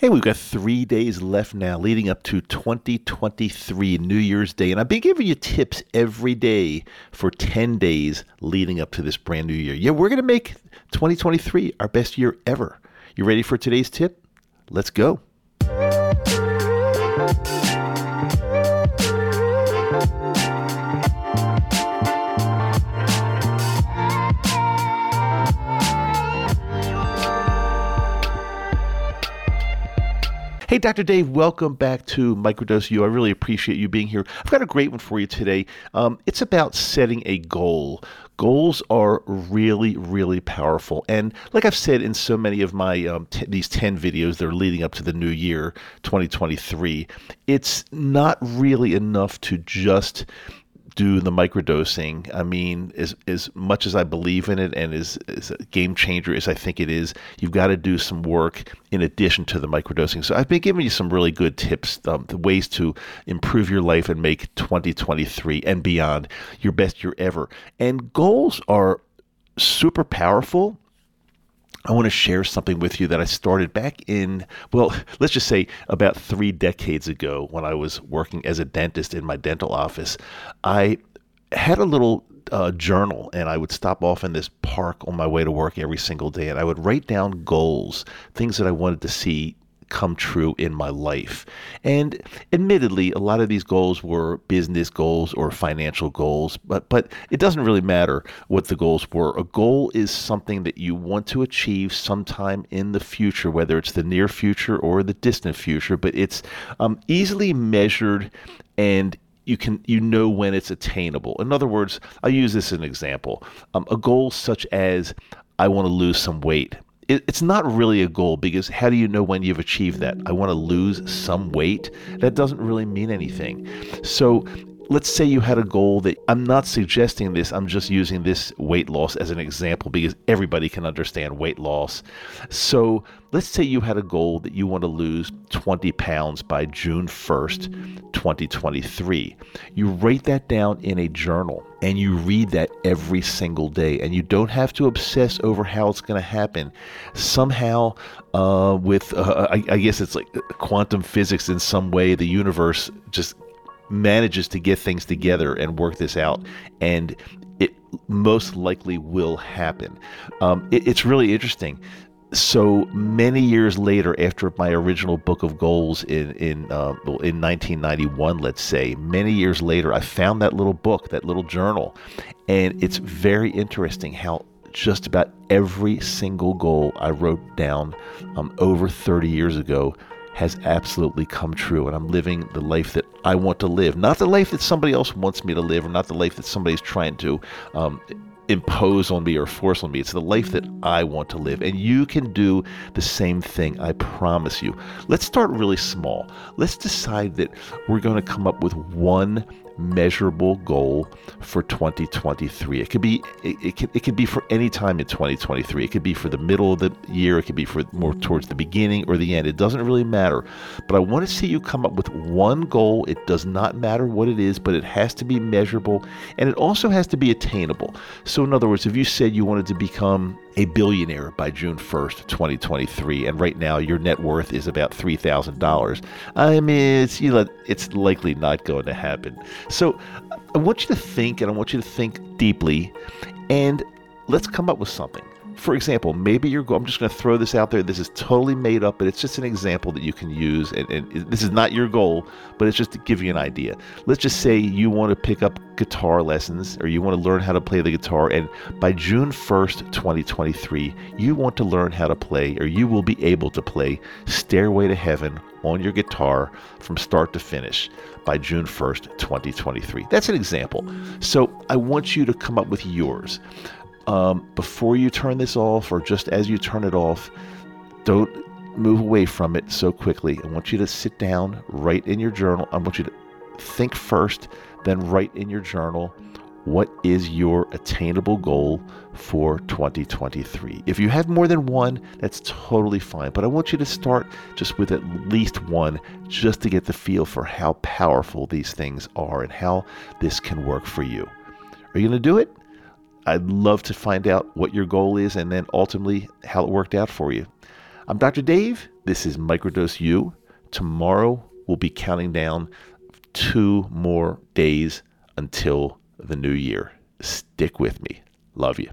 Hey, we've got three days left now leading up to 2023 New Year's Day. And I've been giving you tips every day for 10 days leading up to this brand new year. Yeah, we're going to make 2023 our best year ever. You ready for today's tip? Let's go. Hey, Dr. Dave, welcome back to Microdose U. I really appreciate you being here. I've got a great one for you today. Um, it's about setting a goal. Goals are really, really powerful. And like I've said in so many of my um, t- these 10 videos that are leading up to the new year, 2023, it's not really enough to just do the microdosing. I mean, as as much as I believe in it and as, as a game changer as I think it is, you've got to do some work in addition to the microdosing. So I've been giving you some really good tips, um, the ways to improve your life and make 2023 and beyond your best year ever. And goals are super powerful I want to share something with you that I started back in, well, let's just say about three decades ago when I was working as a dentist in my dental office. I had a little uh, journal and I would stop off in this park on my way to work every single day and I would write down goals, things that I wanted to see come true in my life. And admittedly, a lot of these goals were business goals or financial goals, but but it doesn't really matter what the goals were. A goal is something that you want to achieve sometime in the future, whether it's the near future or the distant future, but it's um, easily measured and you can you know when it's attainable. In other words, I'll use this as an example. Um, a goal such as I want to lose some weight it, it's not really a goal because how do you know when you've achieved that? I want to lose some weight. That doesn't really mean anything. So let's say you had a goal that I'm not suggesting this, I'm just using this weight loss as an example because everybody can understand weight loss. So let's say you had a goal that you want to lose 20 pounds by June 1st, 2023. You write that down in a journal and you read that every single day and you don't have to obsess over how it's going to happen somehow uh, with uh, I, I guess it's like quantum physics in some way the universe just manages to get things together and work this out and it most likely will happen. Um, it, it's really interesting. So many years later, after my original book of goals in in uh, in 1991, let's say, many years later, I found that little book, that little journal, and it's very interesting how just about every single goal I wrote down um, over 30 years ago has absolutely come true, and I'm living the life that I want to live, not the life that somebody else wants me to live, or not the life that somebody's trying to um, impose on me or force on me. It's the life that I want to live. And you can do the same thing, I promise you. Let's start really small. Let's decide that we're going to come up with one measurable goal for 2023. It could be it, it, could, it could be for any time in 2023. It could be for the middle of the year, it could be for more mm-hmm. towards the beginning or the end. It doesn't really matter. But I want to see you come up with one goal. It does not matter what it is, but it has to be measurable and it also has to be attainable. So in other words, if you said you wanted to become a billionaire by June 1st, 2023, and right now your net worth is about $3,000. I mean, it's, you know, it's likely not going to happen. So I want you to think, and I want you to think deeply, and let's come up with something for example, maybe you're. I'm just going to throw this out there. This is totally made up, but it's just an example that you can use. And, and this is not your goal, but it's just to give you an idea. Let's just say you want to pick up guitar lessons, or you want to learn how to play the guitar, and by June 1st, 2023, you want to learn how to play, or you will be able to play "Stairway to Heaven" on your guitar from start to finish by June 1st, 2023. That's an example. So I want you to come up with yours um, before you turn this off or just as you turn it off, don't move away from it so quickly. I want you to sit down, write in your journal. I want you to think first, then write in your journal what is your attainable goal for 2023. If you have more than one, that's totally fine. But I want you to start just with at least one just to get the feel for how powerful these things are and how this can work for you. Are you going to do it? I'd love to find out what your goal is and then ultimately how it worked out for you. I'm Dr. Dave. This is Microdose U. Tomorrow we'll be counting down two more days until the new year. Stick with me. Love you.